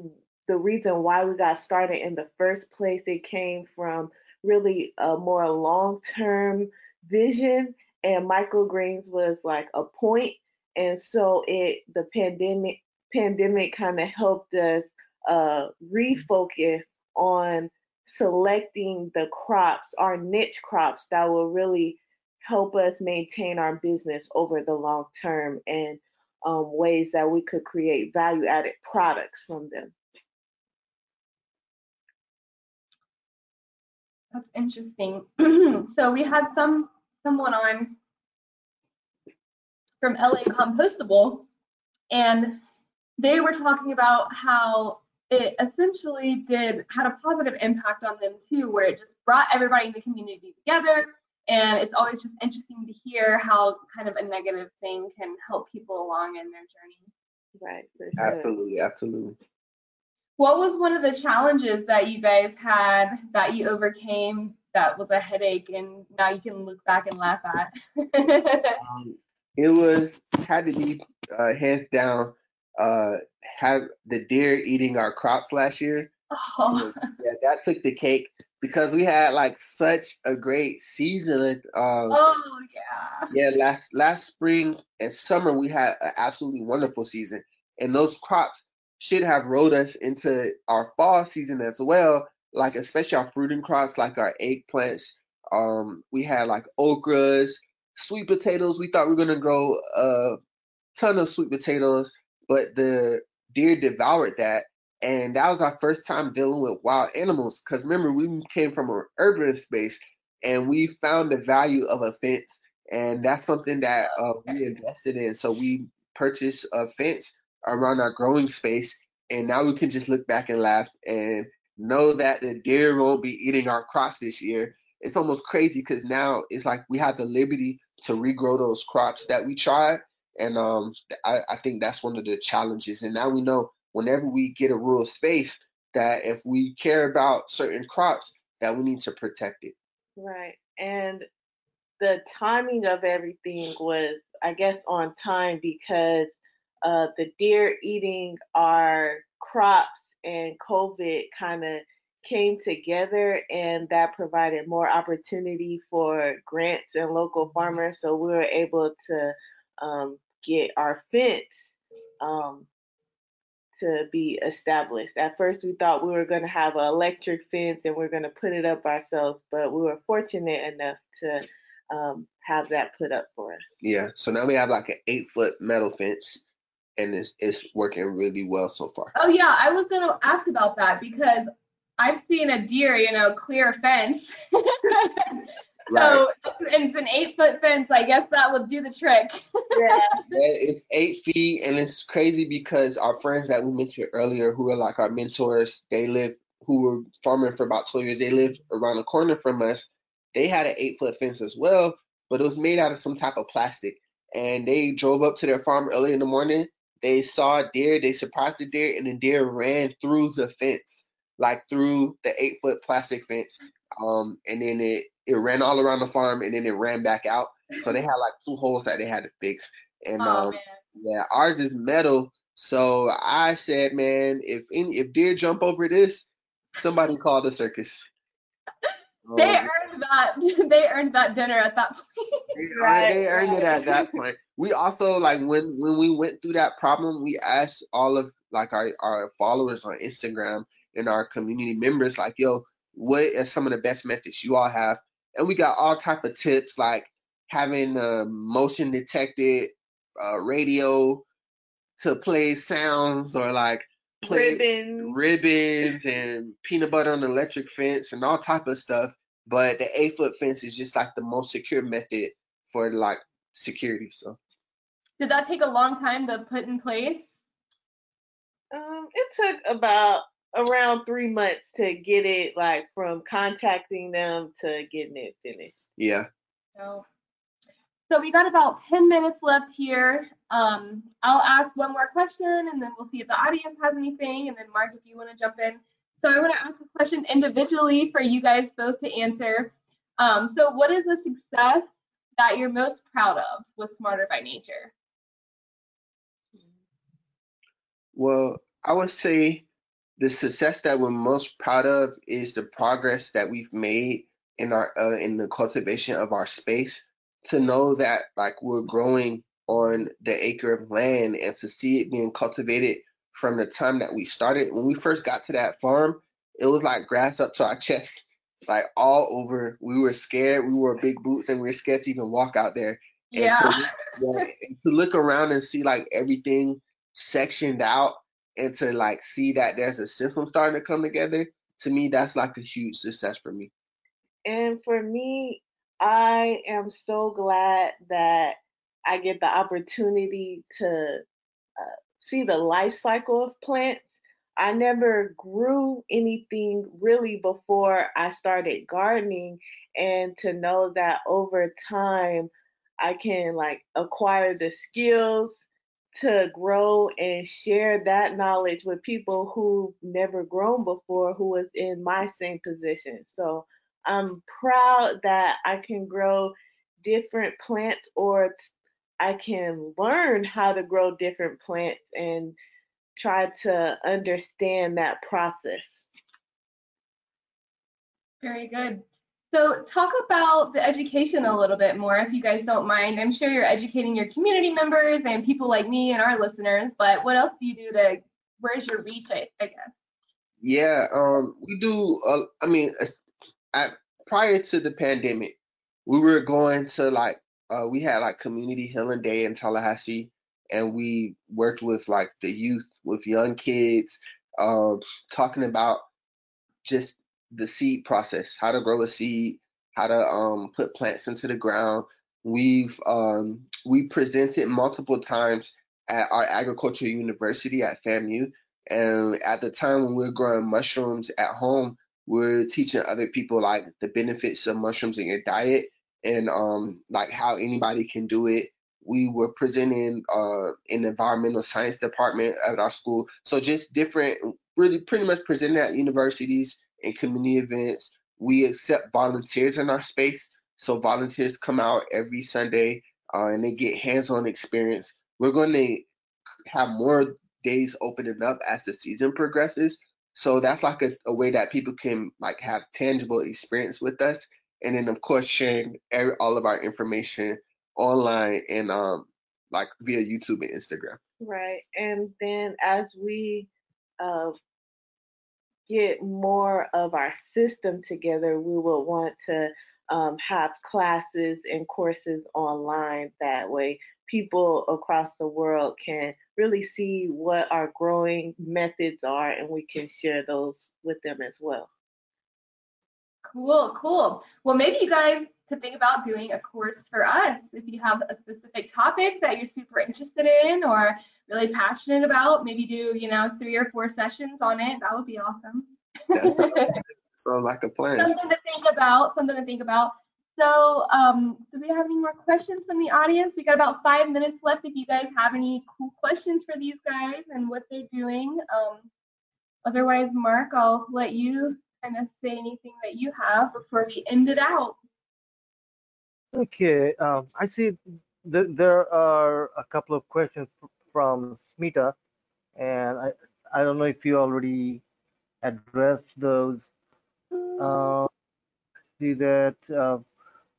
Speaker 2: the reason why we got started in the first place. It came from really a more long term vision, and microgreens was like a point. And so it the pandemic pandemic kind of helped us uh, refocus on selecting the crops, our niche crops that will really help us maintain our business over the long term and um, ways that we could create value added products from them.
Speaker 1: That's interesting. [clears throat] so we had some someone on from LA Compostable, and they were talking about how it essentially did had a positive impact on them too, where it just brought everybody in the community together and it's always just interesting to hear how kind of a negative thing can help people along in their journey.
Speaker 2: Right.
Speaker 3: Sure. Absolutely. Absolutely.
Speaker 1: What was one of the challenges that you guys had that you overcame that was a headache and now you can look back and laugh at? [laughs]
Speaker 3: um, it was had to be uh, hands down uh, have the deer eating our crops last year. Oh. Yeah, that took the cake because we had like such a great season.
Speaker 1: Um, oh yeah.
Speaker 3: Yeah, last last spring and summer we had an absolutely wonderful season, and those crops should have rode us into our fall season as well. Like especially our fruiting crops, like our eggplants. Um, we had like okras, sweet potatoes. We thought we were gonna grow a ton of sweet potatoes, but the deer devoured that and that was our first time dealing with wild animals. Because remember, we came from an urban space, and we found the value of a fence, and that's something that uh, we invested in. So we purchased a fence around our growing space, and now we can just look back and laugh and know that the deer won't be eating our crops this year. It's almost crazy because now it's like we have the liberty to regrow those crops that we tried, and um, I, I think that's one of the challenges. And now we know whenever we get a rural space, that if we care about certain crops, that we need to protect it.
Speaker 2: Right. And the timing of everything was, I guess, on time because uh, the deer eating our crops and COVID kind of came together and that provided more opportunity for grants and local farmers. So we were able to um, get our fence um, to be established. At first, we thought we were going to have an electric fence and we are going to put it up ourselves, but we were fortunate enough to um, have that put up for us.
Speaker 3: Yeah, so now we have like an eight foot metal fence and it's, it's working really well so far.
Speaker 1: Oh, yeah, I was going to ask about that because I've seen a deer, you know, clear a fence. [laughs] So and it's an eight foot fence. I guess that would do the trick. [laughs]
Speaker 2: yeah.
Speaker 3: It's eight feet, and it's crazy because our friends that we mentioned earlier, who are like our mentors, they live, who were farming for about 12 years, they lived around the corner from us. They had an eight foot fence as well, but it was made out of some type of plastic. And they drove up to their farm early in the morning. They saw a deer, they surprised the deer, and the deer ran through the fence, like through the eight foot plastic fence. Um, and then it it ran all around the farm and then it ran back out. So they had like two holes that they had to fix. And oh, um, yeah, ours is metal. So I said, man, if any, if deer jump over this, somebody call the circus. [laughs]
Speaker 1: they um, earned that. [laughs] They earned that dinner at that point.
Speaker 3: They, [laughs] right, they earned right. it at that point. We also like when when we went through that problem, we asked all of like our our followers on Instagram and our community members, like, yo, what are some of the best methods you all have and we got all type of tips like having a motion detected uh, radio to play sounds or like play
Speaker 2: ribbons.
Speaker 3: ribbons and peanut butter on the electric fence and all type of stuff. But the eight foot fence is just like the most secure method for like security. So
Speaker 1: did that take a long time to put in place?
Speaker 2: Um, it took about around three months to get it like from contacting them to getting it finished.
Speaker 3: Yeah.
Speaker 1: So, so we got about 10 minutes left here. Um, I'll ask one more question and then we'll see if the audience has anything. And then Mark, if you want to jump in. So I want to ask a question individually for you guys both to answer. Um, so what is a success that you're most proud of with Smarter by Nature?
Speaker 3: Well, I would say the success that we're most proud of is the progress that we've made in our uh, in the cultivation of our space to know that like we're growing on the acre of land and to see it being cultivated from the time that we started. When we first got to that farm it was like grass up to our chest like all over. We were scared. We wore big boots and we were scared to even walk out there.
Speaker 1: And yeah.
Speaker 3: To, yeah, to look around and see like everything sectioned out and to like see that there's a system starting to come together, to me, that's like a huge success for me.
Speaker 2: And for me, I am so glad that I get the opportunity to uh, see the life cycle of plants. I never grew anything really before I started gardening, and to know that over time I can like acquire the skills to grow and share that knowledge with people who've never grown before who was in my same position. So I'm proud that I can grow different plants or I can learn how to grow different plants and try to understand that process.
Speaker 1: Very good. So talk about the education a little bit more, if you guys don't mind. I'm sure you're educating your community members and people like me and our listeners, but what else do you do to, where's your reach, I, I guess?
Speaker 3: Yeah, um, we do, uh, I mean, at, prior to the pandemic, we were going to like, uh, we had like community healing day in Tallahassee and we worked with like the youth, with young kids, um, talking about just the seed process, how to grow a seed, how to um, put plants into the ground. We've um, we presented multiple times at our agricultural university at FAMU, and at the time when we were growing mushrooms at home, we we're teaching other people like the benefits of mushrooms in your diet and um, like how anybody can do it we were presenting uh, in the environmental science department at our school. So just different, really pretty much presenting at universities and community events. We accept volunteers in our space. So volunteers come out every Sunday uh, and they get hands-on experience. We're going to have more days opening up as the season progresses. So that's like a, a way that people can like have tangible experience with us. And then of course sharing every, all of our information online and um like via YouTube and Instagram.
Speaker 2: Right. And then as we uh, get more of our system together, we will want to um, have classes and courses online. That way, people across the world can really see what our growing methods are and we can share those with them as well.
Speaker 1: Cool, cool. Well, maybe you guys could think about doing a course for us if you have a specific topic that you're super interested in or really passionate about. Maybe do, you know, three or four sessions on it. That would be awesome.
Speaker 3: Sounds, [laughs] sounds like a plan.
Speaker 1: something to think about, something to think about. So, um, do we have any more questions from the audience? We got about five minutes left. If you guys have any cool questions for these guys and what they're doing, um, otherwise, Mark, I'll let you kind of say anything that you have before we end it out.
Speaker 4: Okay, um, I see th- there are a couple of questions from Smita, and I I don't know if you already addressed those. Uh, see that. Uh,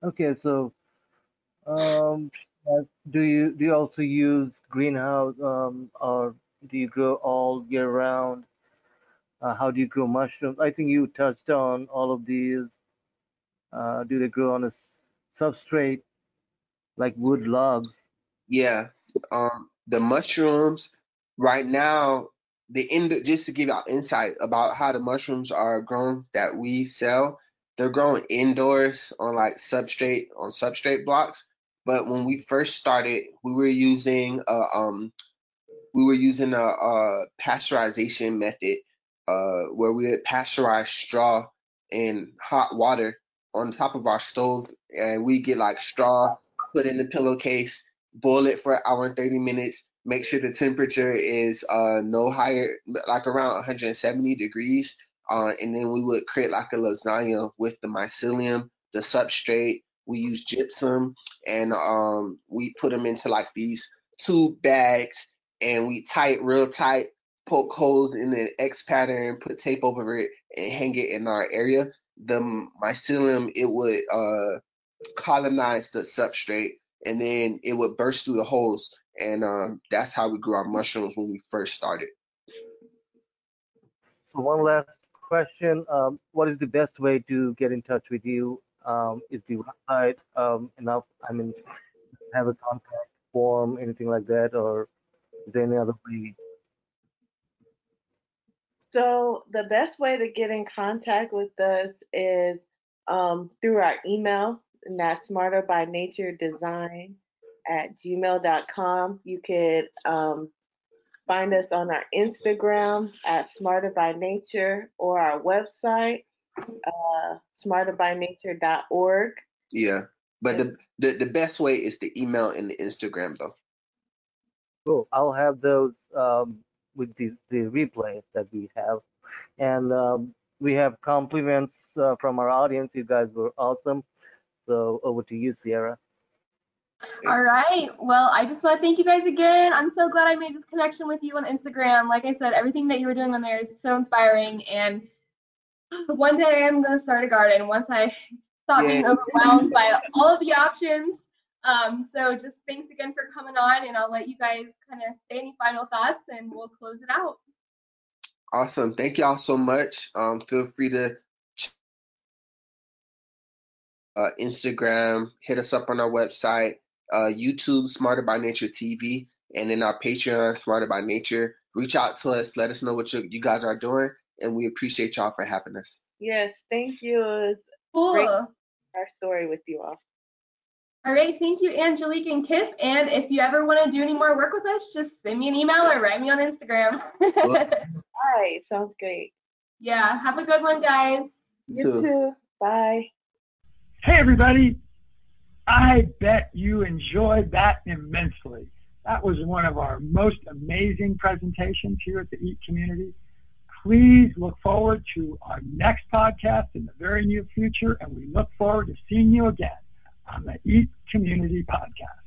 Speaker 4: okay, so um, do you do you also use greenhouse um, or do you grow all year round? Uh, how do you grow mushrooms? I think you touched on all of these. Uh, do they grow on a substrate like wood logs?
Speaker 3: Yeah. Um, the mushrooms right now, the end just to give out insight about how the mushrooms are grown that we sell, they're grown indoors on like substrate on substrate blocks. But when we first started, we were using a um we were using a, a pasteurization method uh where we would pasteurize straw in hot water on top of our stove and we get like straw put in the pillowcase boil it for an hour and 30 minutes make sure the temperature is uh no higher like around 170 degrees uh and then we would create like a lasagna with the mycelium the substrate we use gypsum and um we put them into like these two bags and we tie it real tight poke holes in the X pattern, put tape over it, and hang it in our area the mycelium it would uh, colonize the substrate and then it would burst through the holes and um, that's how we grew our mushrooms when we first started.
Speaker 4: So one last question um, what is the best way to get in touch with you? Um, is the website um, enough i mean have a contact form anything like that or is there any other way
Speaker 2: so the best way to get in contact with us is um, through our email, and that's smarter by nature design at gmail.com. You could um, find us on our Instagram at smarter by nature or our website, uh, smarterbynature.org.
Speaker 3: Yeah, but the, the the best way is the email and the Instagram though.
Speaker 4: Cool. I'll have those um, with the, the replay that we have. And um, we have compliments uh, from our audience. You guys were awesome. So over to you, Sierra.
Speaker 1: All right. Well, I just want to thank you guys again. I'm so glad I made this connection with you on Instagram. Like I said, everything that you were doing on there is so inspiring. And [sighs] one day I'm going to start a garden once I stop yeah. being overwhelmed by all of the options. Um, so just thanks again for coming on, and I'll let you guys kind of say any final thoughts, and we'll close it out.
Speaker 3: Awesome. Thank y'all so much. Um, feel free to uh, Instagram, hit us up on our website, uh, YouTube, Smarter by Nature TV, and then our Patreon, Smarter by Nature. Reach out to us. Let us know what you, you guys are doing, and we appreciate y'all for having us.
Speaker 2: Yes, thank you.
Speaker 1: cool. Great
Speaker 2: our story with you all.
Speaker 1: All right, thank you, Angelique and Kip. And if you ever want to do any more work with us, just send me an email or write me on Instagram. [laughs]
Speaker 2: All right, sounds great.
Speaker 1: Yeah, have a good one, guys.
Speaker 2: You too. too. Bye.
Speaker 5: Hey, everybody. I bet you enjoyed that immensely. That was one of our most amazing presentations here at the EAT community. Please look forward to our next podcast in the very near future, and we look forward to seeing you again on the Eat Community Podcast.